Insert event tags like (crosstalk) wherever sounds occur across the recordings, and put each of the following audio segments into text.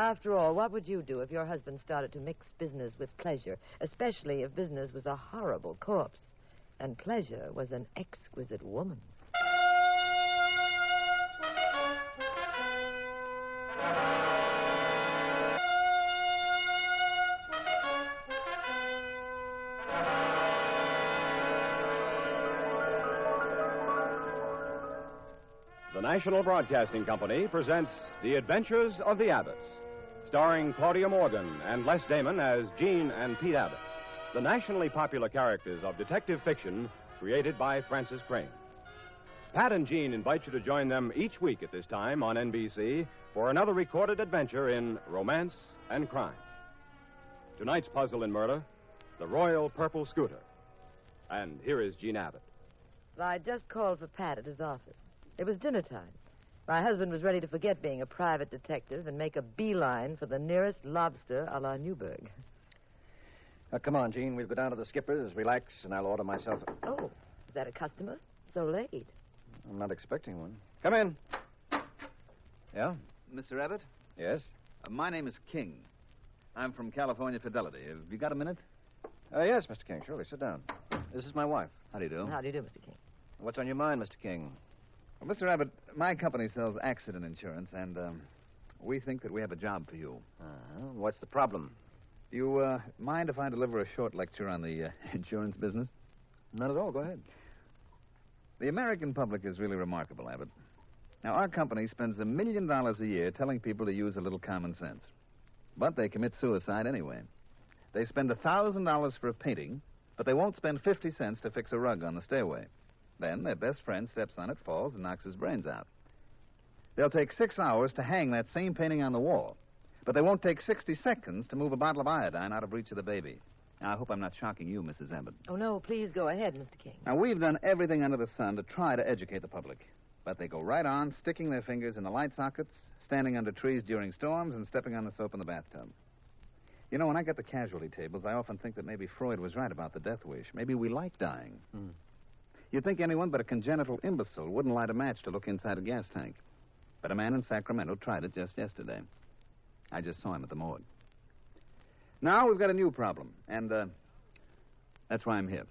After all, what would you do if your husband started to mix business with pleasure, especially if business was a horrible corpse and pleasure was an exquisite woman? The National Broadcasting Company presents The Adventures of the Abbotts, starring Claudia Morgan and Les Damon as Jean and Pete Abbott, the nationally popular characters of detective fiction created by Frances Crane. Pat and Jean invite you to join them each week at this time on NBC for another recorded adventure in romance and crime. Tonight's puzzle in murder the Royal Purple Scooter. And here is Jean Abbott. Well, I just called for Pat at his office. It was dinner time. My husband was ready to forget being a private detective and make a beeline for the nearest lobster a la Newburg. Uh, come on, Jean. We'll go down to the skipper's, relax, and I'll order myself. A... Oh, is that a customer? So late. I'm not expecting one. Come in. Yeah? Mr. Abbott? Yes? Uh, my name is King. I'm from California Fidelity. Have you got a minute? Uh, yes, Mr. King. Surely. Sit down. This is my wife. How do you do? How do you do, Mr. King? What's on your mind, Mr. King? Well, Mr. Abbott, my company sells accident insurance, and um, we think that we have a job for you. Uh-huh. What's the problem? Do you uh, mind if I deliver a short lecture on the uh, (laughs) insurance business? Not at all. Go ahead. The American public is really remarkable, Abbott. Now, our company spends a million dollars a year telling people to use a little common sense. But they commit suicide anyway. They spend a thousand dollars for a painting, but they won't spend fifty cents to fix a rug on the stairway. Then their best friend steps on it, falls, and knocks his brains out. They'll take six hours to hang that same painting on the wall, but they won't take 60 seconds to move a bottle of iodine out of reach of the baby. Now, I hope I'm not shocking you, Mrs. Abbott. Oh, no, please go ahead, Mr. King. Now, we've done everything under the sun to try to educate the public. But they go right on, sticking their fingers in the light sockets, standing under trees during storms, and stepping on the soap in the bathtub. You know, when I get the casualty tables, I often think that maybe Freud was right about the death wish. Maybe we like dying. Hmm. You'd think anyone but a congenital imbecile wouldn't light a match to look inside a gas tank. But a man in Sacramento tried it just yesterday. I just saw him at the morgue. Now we've got a new problem, and uh, that's why I'm here.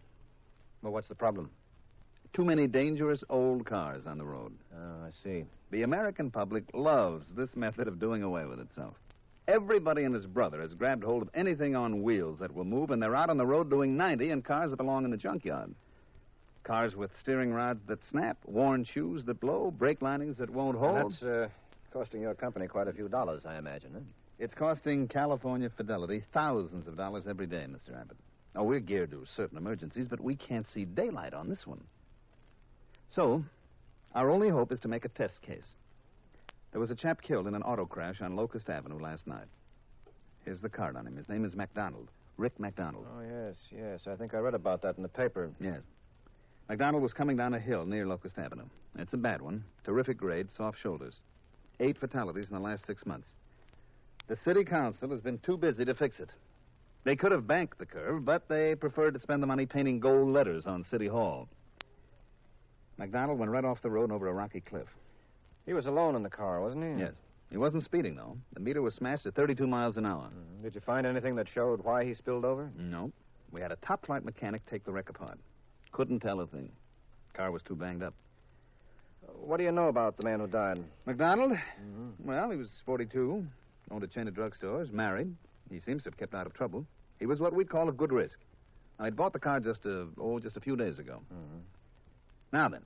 Well, what's the problem? Too many dangerous old cars on the road. Oh, I see. The American public loves this method of doing away with itself. Everybody and his brother has grabbed hold of anything on wheels that will move, and they're out on the road doing 90 in cars that belong in the junkyard. Cars with steering rods that snap, worn shoes that blow, brake linings that won't hold. That's uh, costing your company quite a few dollars, I imagine. Huh? It's costing California Fidelity thousands of dollars every day, Mr. Abbott. Oh, we're geared to certain emergencies, but we can't see daylight on this one. So, our only hope is to make a test case. There was a chap killed in an auto crash on Locust Avenue last night. Here's the card on him. His name is MacDonald. Rick MacDonald. Oh, yes, yes. I think I read about that in the paper. Yes. MacDonald was coming down a hill near Locust Avenue. It's a bad one. Terrific grade, soft shoulders. Eight fatalities in the last six months. The city council has been too busy to fix it. They could have banked the curve, but they preferred to spend the money painting gold letters on City Hall. MacDonald went right off the road and over a rocky cliff. He was alone in the car, wasn't he? Yes. He wasn't speeding, though. The meter was smashed at 32 miles an hour. Mm. Did you find anything that showed why he spilled over? No. We had a top flight mechanic take the wreck apart. Couldn't tell a thing. Car was too banged up. What do you know about the man who died? MacDonald? Mm-hmm. Well, he was 42, owned a chain of drugstores, married. He seems to have kept out of trouble. He was what we'd call a good risk. Now, he'd bought the car just a, oh, just a few days ago. Mm-hmm. Now then,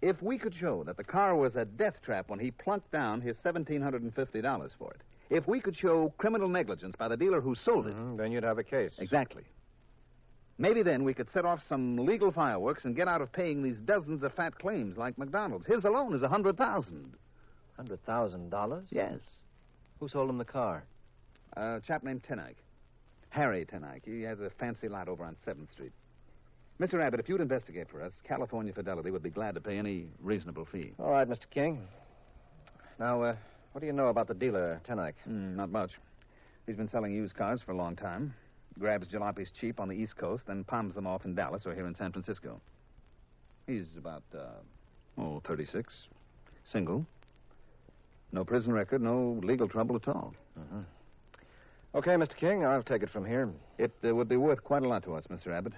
if we could show that the car was a death trap when he plunked down his $1,750 for it, if we could show criminal negligence by the dealer who sold it, Mhm, Then you'd have a case. exactly. Maybe then we could set off some legal fireworks and get out of paying these dozens of fat claims like McDonald's. His alone is a hundred thousand. Hundred thousand dollars? Yes. Who sold him the car? A chap named Tenike. Harry Tenike. He has a fancy lot over on 7th Street. Mr. Abbott, if you'd investigate for us, California Fidelity would be glad to pay any reasonable fee. All right, Mr. King. Now, uh, what do you know about the dealer, Tenike? Hmm, not much. He's been selling used cars for a long time. Grabs jalopies cheap on the East Coast, then palms them off in Dallas or here in San Francisco. He's about, uh, oh, 36. Single. No prison record, no legal trouble at all. Okay, Mr. King, I'll take it from here. It uh, would be worth quite a lot to us, Mr. Abbott,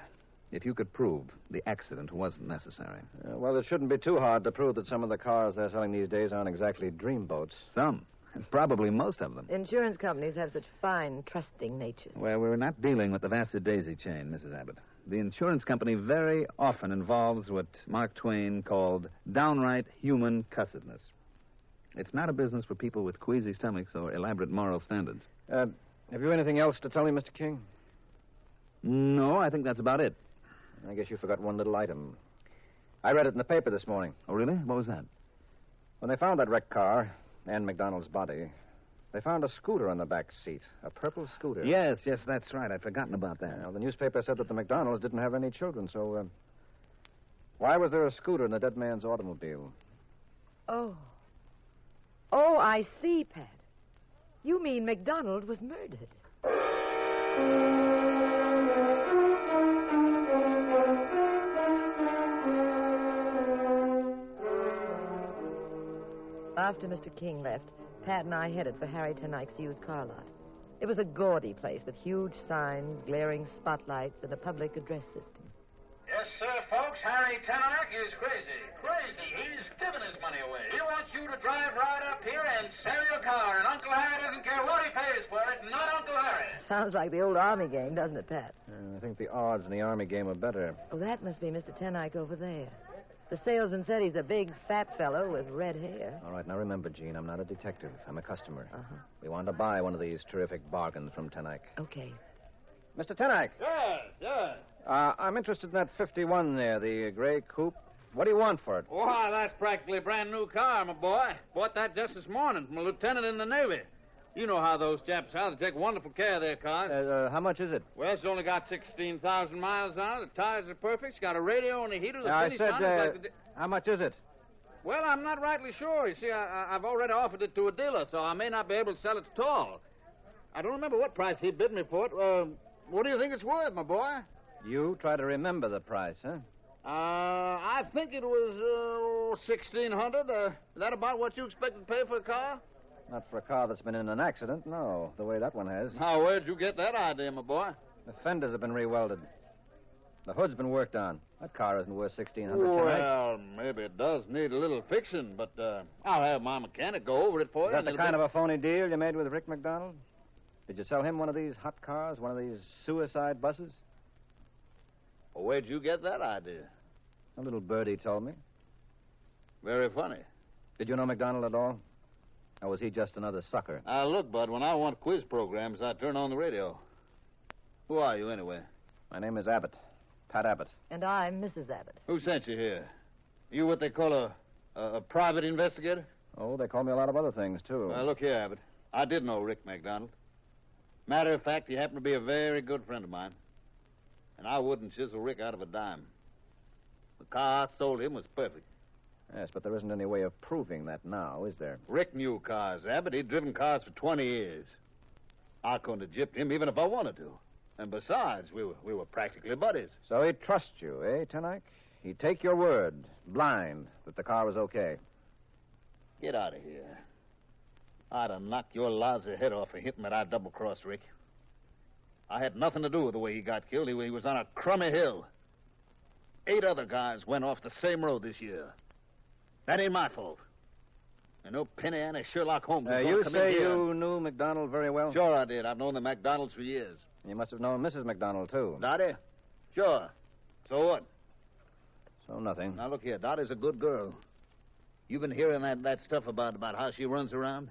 if you could prove the accident wasn't necessary. Uh, well, it shouldn't be too hard to prove that some of the cars they're selling these days aren't exactly dreamboats. Some. Probably most of them. Insurance companies have such fine, trusting natures. Well, we're not dealing with the Vassar Daisy chain, Mrs. Abbott. The insurance company very often involves what Mark Twain called downright human cussedness. It's not a business for people with queasy stomachs or elaborate moral standards. Uh, have you anything else to tell me, Mr. King? No, I think that's about it. I guess you forgot one little item. I read it in the paper this morning. Oh, really? What was that? When they found that wrecked car and McDonald's body, they found a scooter on the back seat, a purple scooter. Yes, yes, that's right. I'd forgotten about that. Well, the newspaper said that the McDonald's didn't have any children, so uh, why was there a scooter in the dead man's automobile? Oh. Oh, I see, Pat. You mean McDonald was murdered. After Mr. King left, Pat and I headed for Harry Tenike's used car lot. It was a gaudy place with huge signs, glaring spotlights, and a public address system. Yes, sir, folks. Harry Tenark is crazy. Crazy. He's giving his money away. He wants you to drive right up here and sell your car, and Uncle Harry doesn't care what he pays for it, not Uncle Harry. Sounds like the old Army game, doesn't it, Pat? Uh, I think the odds in the Army game are better. Oh, that must be Mr. Tenike over there. The salesman said he's a big, fat fellow with red hair. All right, now remember, Jean, I'm not a detective. I'm a customer. Uh-huh. We want to buy one of these terrific bargains from Tenike. Okay. Mr. Tenike, Yes, yes. uh, I'm interested in that 51 there, the gray coupe. What do you want for it? Why, that's practically a brand new car, my boy. Bought that just this morning from a lieutenant in the Navy. You know how those chaps are. They take wonderful care of their cars. Uh, uh, how much is it? well, it's only got 16,000 miles on it. The tires are perfect. It's got a radio and a heater. The Now, I said, uh, like di- how much is it? Well, I'm not rightly sure. You see, I, I- I've already offered it to a dealer, so I may not be able to sell it at all. I don't remember what price he bid me for it. Uh, what do you think it's worth, my boy? You try to remember the price, huh? Uh, I think it was uh, sixteen hundred. Uh, is that about what you expected to pay for a car? Not for a car that's been in an accident, no, the way that one has. Now, where'd you get that idea, my boy? The fenders have been rewelded. The hood's been worked on. That car isn't worth 1600 tonight. Well, maybe it does need a little fixing, but uh, I'll have my mechanic go over it for Is you. that and the kind of a phony deal you made with Rick McDonald? Did you sell him one of these hot cars, one of these suicide buses? Well, where'd you get that idea? A little birdie told me. Very funny. Did you know McDonald at all? Or was he just another sucker? Now, look, Bud, when I want quiz programs, I turn on the radio. Who are you, anyway? My name is Abbott. Pat Abbott. And I'm Mrs. Abbott. Who sent you here? You what they call a, a, a private investigator? Oh, they call me a lot of other things, too. Well, look here, Abbott. I did know Rick MacDonald. Matter of fact, he happened to be a very good friend of mine. And I wouldn't chisel Rick out of a dime. The car I sold him was perfect. Yes, but there isn't any way of proving that now, is there? Rick knew cars, Abbott. He'd driven cars for 20 years. I couldn't have gypped him even if I wanted to. And besides, we were, we were practically buddies. So he'd trust you, eh, Tenike? He'd take your word, blind, that the car was okay. Get out of here. I'd have knocked your lousy head off for hinting that I double crossed Rick. I had nothing to do with the way he got killed. He, he was on a crummy hill. Eight other guys went off the same road this year. That ain't my fault. And no Penny and a Sherlock Holmes. Uh, you say you knew McDonald very well? Sure I did. I've known the McDonalds for years. You must have known Mrs. McDonald, too. Dottie? Sure. So what? So nothing. Now look here, Dottie's a good girl. You've been hearing that, that stuff about, about how she runs around?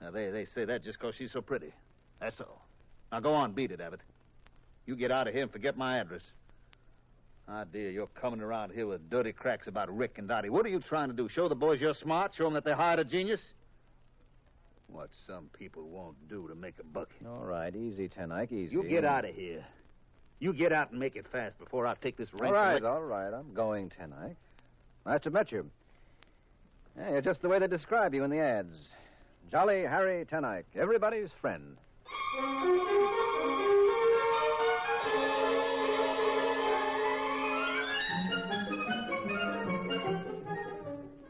Now they, they say that just 'cause she's so pretty. That's all. Now go on, beat it, Abbott. You get out of here and forget my address. Ah, dear, you're coming around here with dirty cracks about Rick and Dottie. What are you trying to do? Show the boys you're smart? Show them that they hired a genius? What some people won't do to make a buck. All right, easy, Tenike, easy. You get out of here. You get out and make it fast before I take this wrench. All right, all right. I'm going, Tenike. Nice to meet you. Yeah, you're just the way they describe you in the ads. Jolly Harry Tenike, everybody's friend.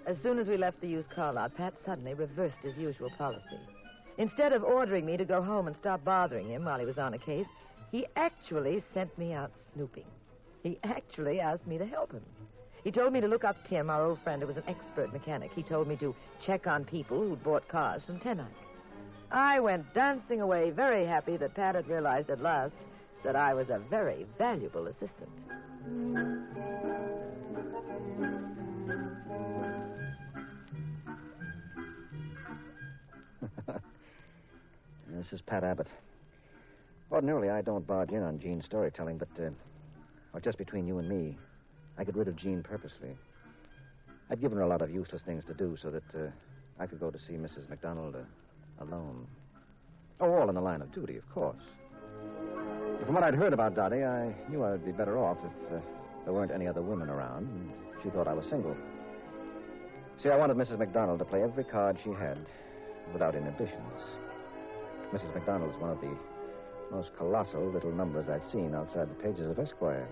As soon as we left the used car lot, Pat suddenly reversed his usual policy. Instead of ordering me to go home and stop bothering him while he was on a case, he actually sent me out snooping. He actually asked me to help him. He told me to look up Tim, our old friend who was an expert mechanic. He told me to check on people who'd bought cars from Tenike. I went dancing away, very happy that Pat had realized at last that I was a very valuable assistant. This is Pat Abbott. Ordinarily, I don't barge in on Jean's storytelling, but, uh, well, just between you and me, I got rid of Jean purposely. I'd given her a lot of useless things to do so that uh, I could go to see Mrs. McDonald uh, alone. Oh, all in the line of duty, of course. From what I'd heard about Dottie, I knew I'd be better off if uh, there weren't any other women around, and she thought I was single. See, I wanted Mrs. McDonald to play every card she had without inhibitions. Mrs. McDonald's one of the most colossal little numbers I've seen outside the pages of Esquire.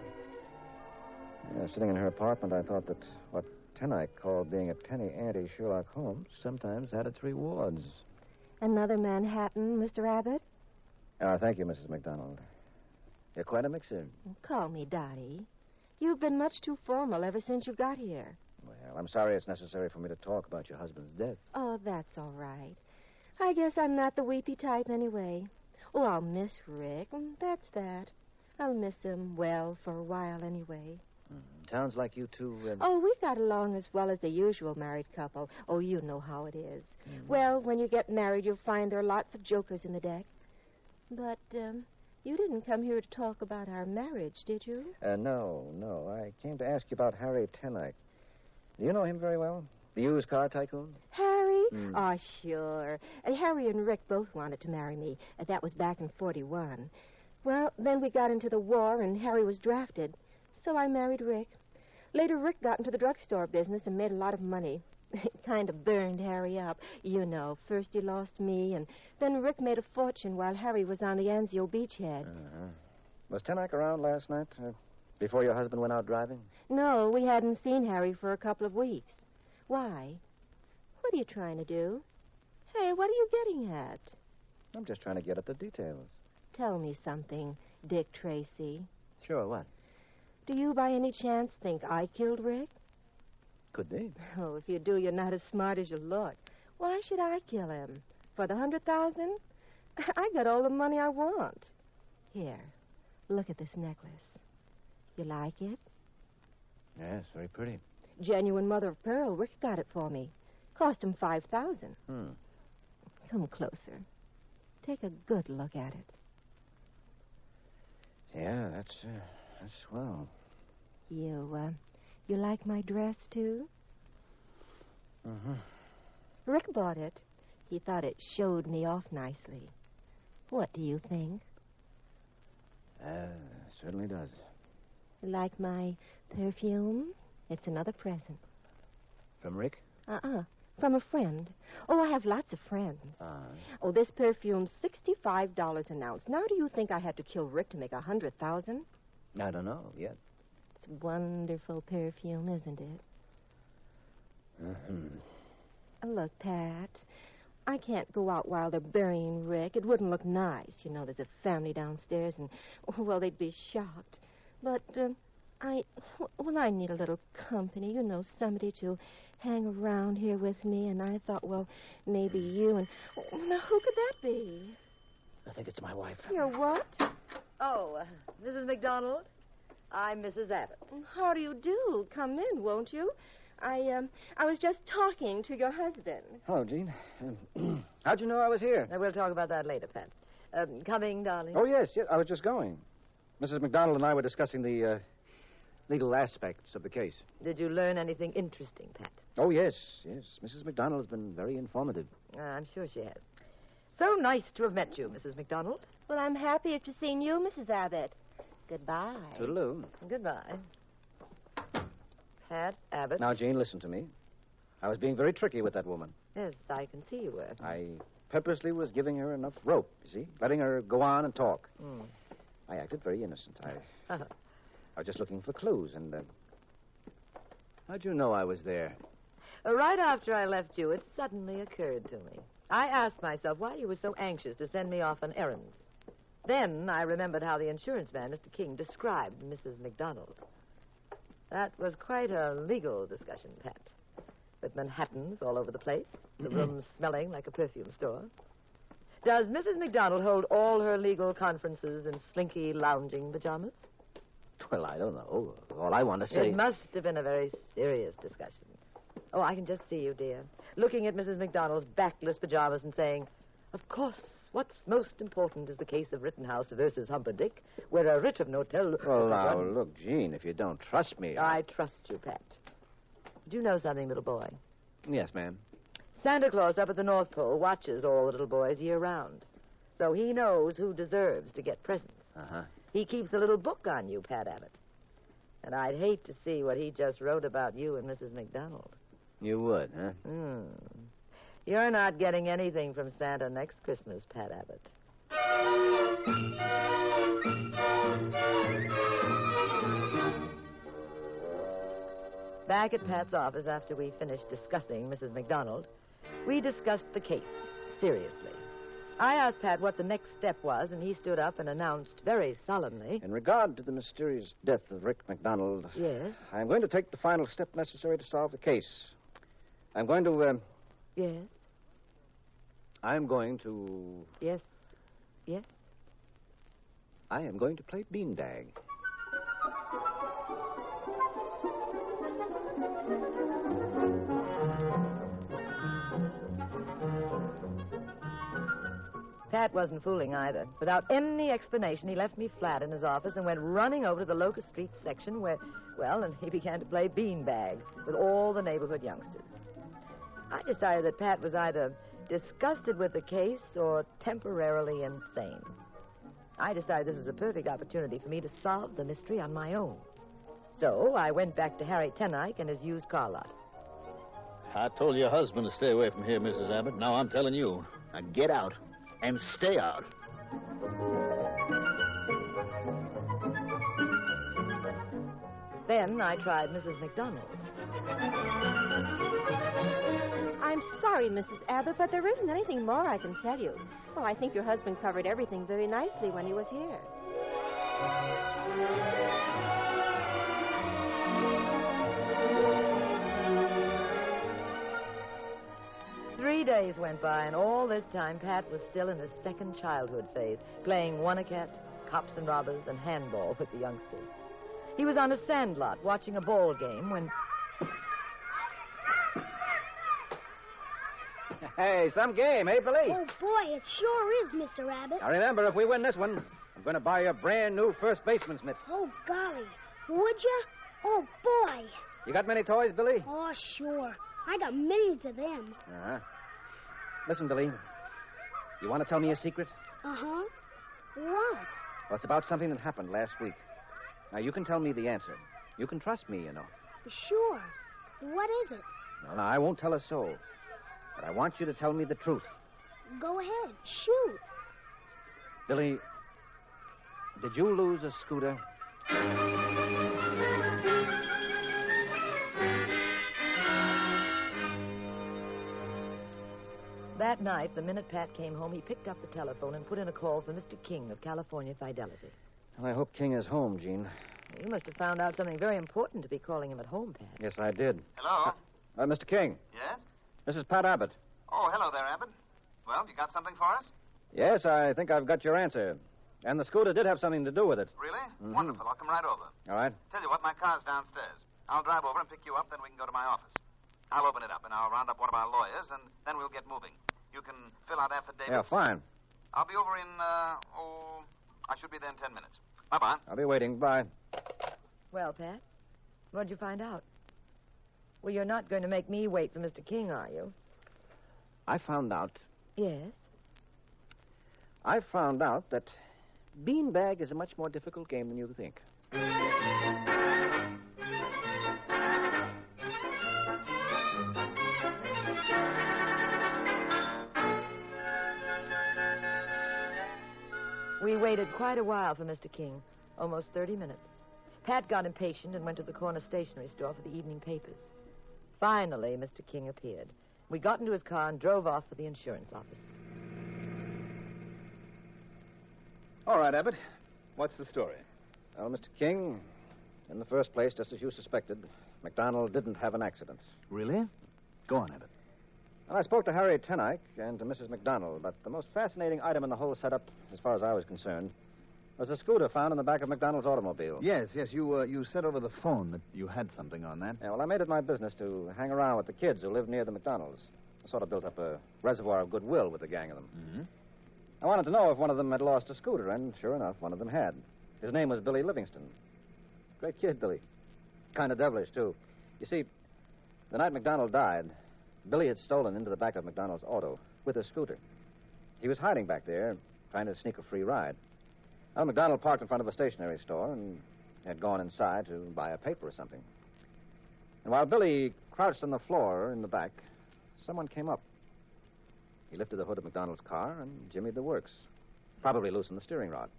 Yeah, sitting in her apartment, I thought that what Tenike called being a penny ante Sherlock Holmes sometimes had its rewards. Another Manhattan, Mr. Abbott? Ah, thank you, Mrs. McDonald. You're quite a mixer. Call me Dottie. You've been much too formal ever since you got here. Well, I'm sorry it's necessary for me to talk about your husband's death. Oh, that's all right. I guess I'm not the weepy type anyway. Oh, I'll miss Rick. That's that. I'll miss him, well, for a while anyway. Sounds like you two. Uh... Oh, we got along as well as the usual married couple. Oh, you know how it is. Well, when you get married, you'll find there are lots of jokers in the deck. But, um, you didn't come here to talk about our marriage, did you? Uh, no, no. I came to ask you about Harry Tenike. Do you know him very well? The used car tycoon? Harry? Hmm. Oh, sure. Uh, Harry and Rick both wanted to marry me. Uh, that was back in 41. Well, then we got into the war, and Harry was drafted. So I married Rick. Later, Rick got into the drugstore business and made a lot of money. It (laughs) kind of burned Harry up. You know, first he lost me, and then Rick made a fortune while Harry was on the Anzio beachhead. Uh-huh. Was Tenike around last night? Uh, before your husband went out driving? No, we hadn't seen Harry for a couple of weeks. Why? What are you trying to do? Hey, what are you getting at? I'm just trying to get at the details. Tell me something, Dick Tracy. Sure, what? Do you by any chance think I killed Rick? Could be. Oh, if you do, you're not as smart as you look. Why should I kill him? For the hundred thousand? (laughs) I got all the money I want. Here, look at this necklace. You like it? Yes, very pretty. Genuine mother of pearl. Rick got it for me. Cost him five thousand. Hmm. Come closer. Take a good look at it. Yeah, that's uh, that's swell. You, uh, you like my dress, too? Mm-hmm. Rick bought it. He thought it showed me off nicely. What do you think? Uh, certainly does. Like my perfume? It's another present. From Rick? Uh-uh. From a friend. Oh, I have lots of friends. Ah. Oh, this perfume's sixty-five dollars an ounce. Now, do you think I had to kill Rick to make a hundred thousand? I don't know yet. It's a wonderful perfume, isn't it? Mm-hmm. Uh, Look, Pat, I can't go out while they're burying Rick. It wouldn't look nice. You know, there's a family downstairs, and, (laughs) well, they'd be shocked. But, um, I, well, I need a little company, you know, somebody to hang around here with me, and I thought, well, maybe you and, oh, now, who could that be? I think it's my wife. You're what? Oh, uh, Mrs. McDonald? I'm Mrs. Abbott. How do you do? Come in, won't you? I, um, I was just talking to your husband. Hello, Jean. (clears throat) Um, how'd you know I was here? Now, we'll talk about that later, Pat. Um, coming, darling? Oh, yes, yes. I was just going. Mrs. McDonald and I were discussing the uh, legal aspects of the case. Did you learn anything interesting, Pat? Oh, yes, yes. Mrs. McDonald has been very informative. Uh, I'm sure she has. So nice to have met you, Mrs. McDonald. Well, I'm happier to see you, Mrs. Abbott. Goodbye. Toodaloo. Goodbye. Pat Abbott. Now, Jean, listen to me. I was being very tricky with that woman. Yes, I can see you were. I purposely was giving her enough rope, you see, letting her go on and talk. Hmm. I acted very innocent. I, (laughs) I was just looking for clues, and. Uh... How'd you know I was there? Right after I left you, it suddenly occurred to me. I asked myself why you were so anxious to send me off on errands. Then I remembered how the insurance man, Mr. King, described Mrs. McDonald. That was quite a legal discussion, Pat. With Manhattans all over the place, the (clears throat) room smelling like a perfume store. Does Mrs. McDonald hold all her legal conferences in slinky lounging pajamas? Well, I don't know. All I want to say. It must have been a very serious discussion. Oh, I can just see you, dear, looking at Mrs. McDonald's backless pajamas and saying, Of course, what's most important is the case of Rittenhouse versus Humperdinck, where a writ of notel. Well, now, look, Jean, if you don't trust me. I trust you, Pat. Do you know something, little boy? Yes, ma'am. Santa Claus up at the North Pole watches all the little boys year round. So he knows who deserves to get presents. Uh huh. He keeps a little book on you, Pat Abbott. And I'd hate to see what he just wrote about you and Mrs. McDonald. You would, huh? Hmm. You're not getting anything from Santa next Christmas, Pat Abbott. Back at Pat's office after we finished discussing Mrs. McDonald, we discussed the case seriously. I asked Pat what the next step was, and he stood up and announced very solemnly. In regard to the mysterious death of Rick McDonald, Yes, I'm going to take the final step necessary to solve the case. I'm going to, uh, yes, I'm going to, yes, yes. I am going to play beanbag. Pat wasn't fooling either. Without any explanation, he left me flat in his office and went running over to the Locust Street section where, well, and he (laughs) began to play beanbag with all the neighborhood youngsters. I decided that Pat was either disgusted with the case or temporarily insane. I decided this was a perfect opportunity for me to solve the mystery on my own. So I went back to Harry Tenike and his used car lot. I told your husband to stay away from here, Mrs. Abbott. Now I'm telling you. Now get out and stay out. Then I tried Mrs. McDonald. I'm sorry, Mrs. Abbott, but there isn't anything more I can tell you. Well, I think your husband covered everything very nicely when he was here. Three days went by, and all this time Pat was still in his second childhood phase, playing one-a-cat, cops and robbers, and handball with the youngsters. He was on a sandlot watching a ball game when Hey, some game, eh, Billy? Oh, boy, it sure is, Mr. Rabbit. Now remember, if we win this one, I'm going to buy you a brand new first baseman's mitt. Oh, golly. Would you? Oh, boy. You got many toys, Billy? Oh, sure. I got millions of them. Uh-huh. Listen, Billy. You want to tell me a secret? Uh-huh. What? Well, it's about something that happened last week. Now, you can tell me the answer. You can trust me, you know. Sure. What is it? Well, now, I won't tell a soul. But I want you to tell me the truth. Go ahead. Shoot. Billy, did you lose a scooter? That night, the minute Pat came home, he picked up the telephone and put in a call for Mr. King of California Fidelity. Well, I hope King is home, Jean. You must have found out something very important to be calling him at home, Pat. Yes, I did. Hello? Uh, Mr. King, Yes? this is Pat Abbott. Oh, hello there, Abbott. Well, you got something for us? Yes, I think I've got your answer. And the scooter did have something to do with it. Really? Mhm. Wonderful. I'll come right over. All right? Tell you what, my car's downstairs. I'll drive over and pick you up, then we can go to my office. I'll open it up, and I'll round up one of our lawyers, and then we'll get moving. You can fill out affidavits. Yeah, fine. I'll be over in, uh, oh, I should be there in ten minutes. Bye-bye. I'll be waiting. Bye. Well, Pat, what'd you find out? Well, you're not going to make me wait for Mr. King, are you? I found out. Yes. I found out that beanbag is a much more difficult game than you think. We waited quite a while for Mr. King, almost 30 minutes. Pat got impatient and went to the corner stationery store for the evening papers. Finally, Mr. King appeared. We got into his car and drove off for the insurance office. All right, Abbott. What's the story? Well, Mr. King, in the first place, just as you suspected, McDonald didn't have an accident. Really? Go on, Abbott. And I spoke to Harry Tenike and to Mrs. McDonald, but the most fascinating item in the whole setup, as far as I was concerned, was a scooter found in the back of McDonald's automobile. Yes, yes. You uh, you said over the phone that you had something on that. Yeah, well, I made it my business to hang around with the kids who lived near the McDonald's. I sort of built up a reservoir of goodwill with the gang of them. Mm-hmm. I wanted to know if one of them had lost a scooter, and sure enough, one of them had. His name was Billy Livingston. Great kid, Billy. Kind of devilish, too. You see, the night McDonald died, Billy had stolen into the back of McDonald's auto with a scooter. He was hiding back there, trying to sneak a free ride. Well, McDonald parked in front of a stationery store and had gone inside to buy a paper or something. And while Billy crouched on the floor in the back, someone came up. He lifted the hood of McDonald's car and jimmied the works. Probably loosened the steering rod.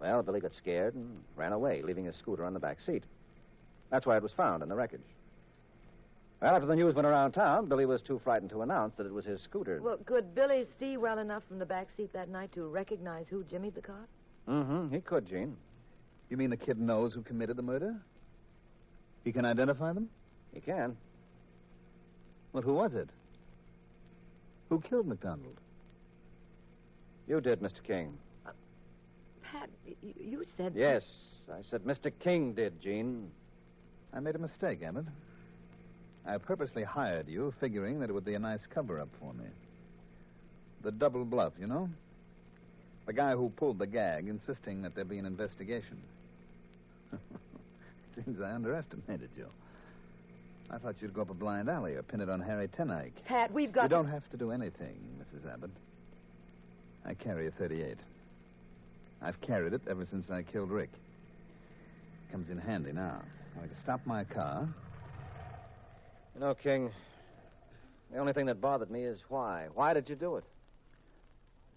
Well, Billy got scared and ran away, leaving his scooter on the back seat. That's why it was found in the wreckage. Well, after the news went around town, Billy was too frightened to announce that it was his scooter. Well, could Billy see well enough from the back seat that night to recognize who jimmied the car? Mm-hmm. He could, Jean. You mean the kid knows who committed the murder? He can identify them? He can. Well, who was it? Who killed McDonald? You did, Mr. King. Pat, y- you said. Yes, I said Mr. King did, Jean. I made a mistake, Abbott. I purposely hired you, figuring that it would be a nice cover up for me. The double bluff, you know? The guy who pulled the gag, insisting that there be an investigation. (laughs) Seems I underestimated you. I thought you'd go up a blind alley or pin it on Harry Tenike. Pat, we've got. You don't have to do anything, Mrs. Abbott. I carry a 38. I've carried it ever since I killed Rick. Comes in handy now. I can stop my car. You know, King, the only thing that bothered me is why. Why did you do it?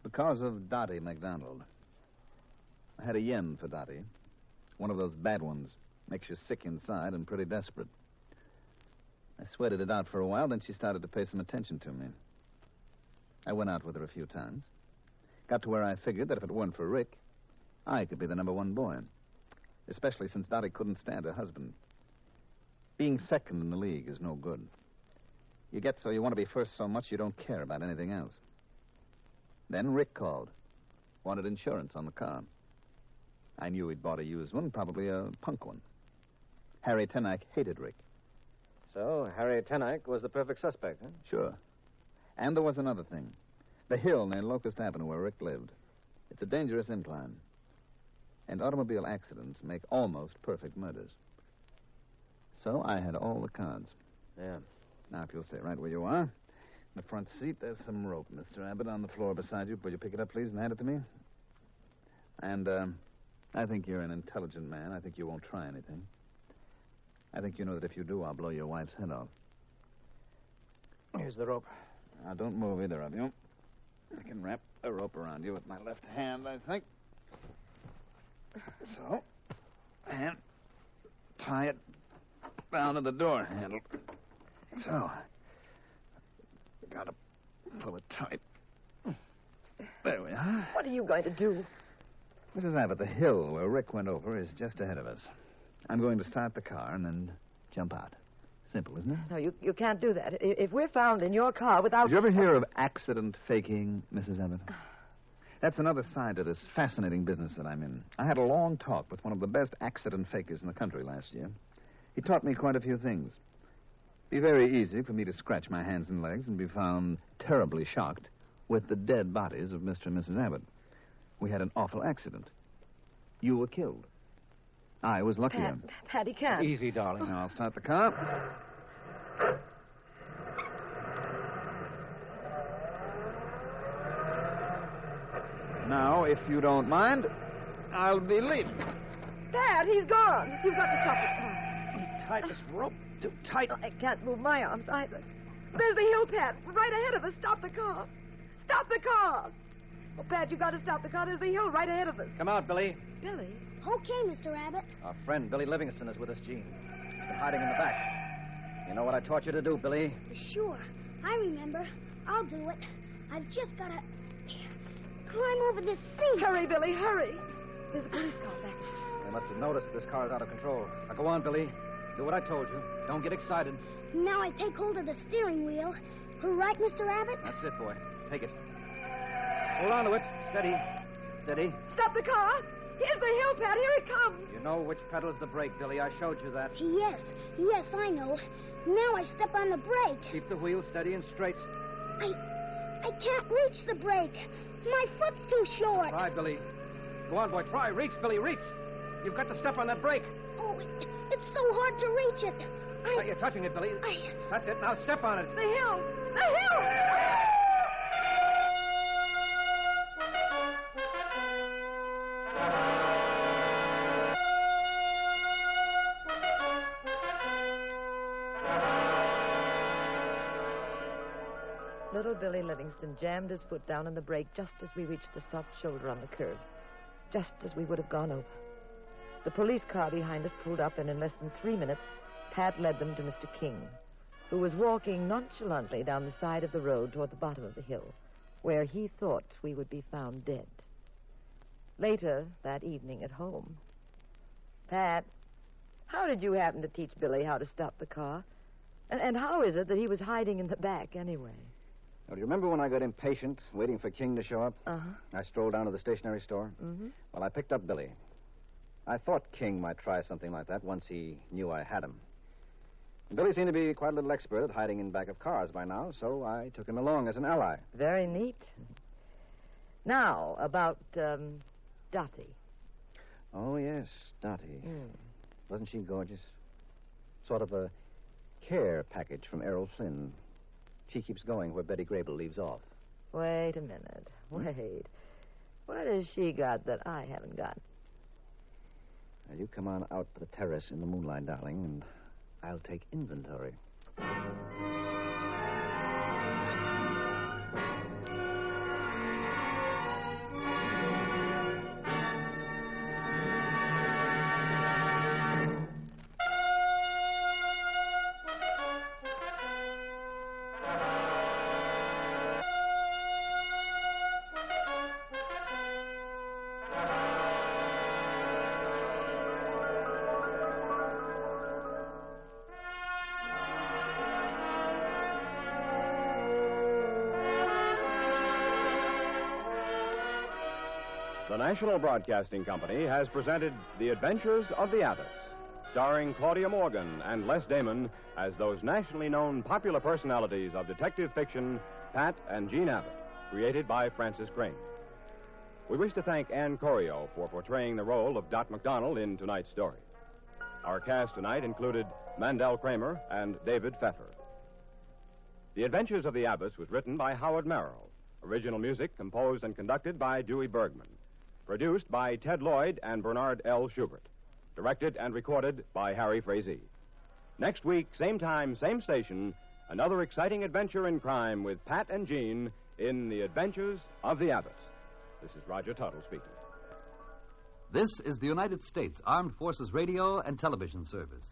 Because of Dottie McDonald. I had a yen for Dottie. One of those bad ones. Makes you sick inside and pretty desperate. I sweated it out for a while, then she started to pay some attention to me. I went out with her a few times. Got to where I figured that if it weren't for Rick, I could be the number one boy. Especially since Dottie couldn't stand her husband. Being second in the league is no good. You get so you want to be first so much you don't care about anything else. Then Rick called. Wanted insurance on the car. I knew he'd bought a used one, probably a punk one. Harry Tenike hated Rick. So, Harry Tenike was the perfect suspect, huh? Sure. And there was another thing. The hill near Locust Avenue where Rick lived. It's a dangerous incline. And automobile accidents make almost perfect murders. So I had all the cards. Yeah. Now, if you'll stay right where you are. In the front seat, there's some rope, Mr. Abbott, on the floor beside you. Will you pick it up, please, and hand it to me? And, um, I think you're an intelligent man. I think you won't try anything. I think you know that if you do, I'll blow your wife's head off. Here's the rope. Now, don't move either of you. I can wrap a rope around you with my left hand, I think. So, and tie it down to the door handle. So, gotta pull it tight. There we are. What are you going to do? Mrs. Abbott, the hill where Rick went over is just ahead of us. I'm going to start the car and then jump out. Simple, isn't it? No, you, you can't do that. I- If we're found in your car without. Did you ever hear of accident faking, Mrs. Abbott? That's another side to this fascinating business that I'm in. I had a long talk with one of the best accident fakers in the country last year. He taught me quite a few things. It'd Be very easy for me to scratch my hands and legs and be found terribly shocked with the dead bodies of Mr. and Mrs. Abbott. We had an awful accident. You were killed. I was luckier. Pat, Pat, he can't. Easy, darling. Now, I'll start the car. Now, if you don't mind, I'll be leaving. Pat, he's gone. You've got to stop this car. Tight this rope. Too tight. Oh, I can't move my arms either. There's the hill, Pat. Right ahead of us. Stop the car. Stop the car. Oh, Pat, you've got to stop the car. There's the hill right ahead of us. Come out, Billy. Billy? Okay, Mr. Rabbit. Our friend Billy Livingston is with us, Jean. He's been hiding in the back. You know what I taught you to do, Billy? Sure. I remember. I'll do it. I've just got to climb over this seat. Hurry, Billy, hurry. There's a police car back. There. They must have noticed this car is out of control. Now go on, Billy. Do what I told you. Don't get excited. Now I take hold of the steering wheel. Right, Mr. Abbott? That's it, boy. Take it. Hold on to it. Steady. Steady. Stop the car. Here's the hill, Pat. Here it comes. You know which pedal's the brake, Billy. I showed you that. Yes, yes, I know. Now I step on the brake. Keep the wheel steady and straight. I I can't reach the brake. My foot's too short. Try, Billy. Go on, boy. Try. Reach, Billy. Reach. You've got to step on that brake. Oh, it, it's so hard to reach it. I, You're touching it, Billy. I, That's it. Now step on it. The hill. The hill. Little Billy Livingston jammed his foot down on the brake just as we reached the soft shoulder on the curb, just as we would have gone over. The police car behind us pulled up, and in less than three minutes, Pat led them to Mr. King, who was walking nonchalantly down the side of the road toward the bottom of the hill, where he thought we would be found dead. Later that evening at home, Pat, how did you happen to teach Billy how to stop the car? And, and how is it that he was hiding in the back anyway? Now, do you remember when I got impatient, waiting for King to show up? Uh huh. I strolled down to the stationery store. Mm-hmm. Well, I picked up Billy. I thought King might try something like that once he knew I had him. Billy seemed to be quite a little expert at hiding in back of cars by now, so I took him along as an ally. Very neat. Now, about um, Dottie. Oh, yes, Dottie. Mm. Wasn't she gorgeous? Sort of a care package from Errol Flynn. She keeps going where Betty Grable leaves off. Wait a minute. Wait. What has she got that I haven't got? You come on out to the terrace in the moonlight, darling, and I'll take inventory. National Broadcasting Company has presented The Adventures of the Abbotts, starring Claudia Morgan and Les Damon as those nationally known popular personalities of detective fiction, Pat and Jean Abbott, created by Frances Crane. We wish to thank Ann Corio for portraying the role of Dot McDonald in tonight's story. Our cast tonight included Mandel Kramer and David Pfeffer. The Adventures of the Abbotts was written by Howard Merrill. Original music composed and conducted by Dewey Bergman. Produced by Ted Lloyd and Bernard L. Schubert. Directed and recorded by Harry Frazee. Next week, same time, same station, another exciting adventure in crime with Pat and Jean in The Adventures of the Abbotts. This is Roger Tuttle speaking. This is the United States Armed Forces Radio and Television Service.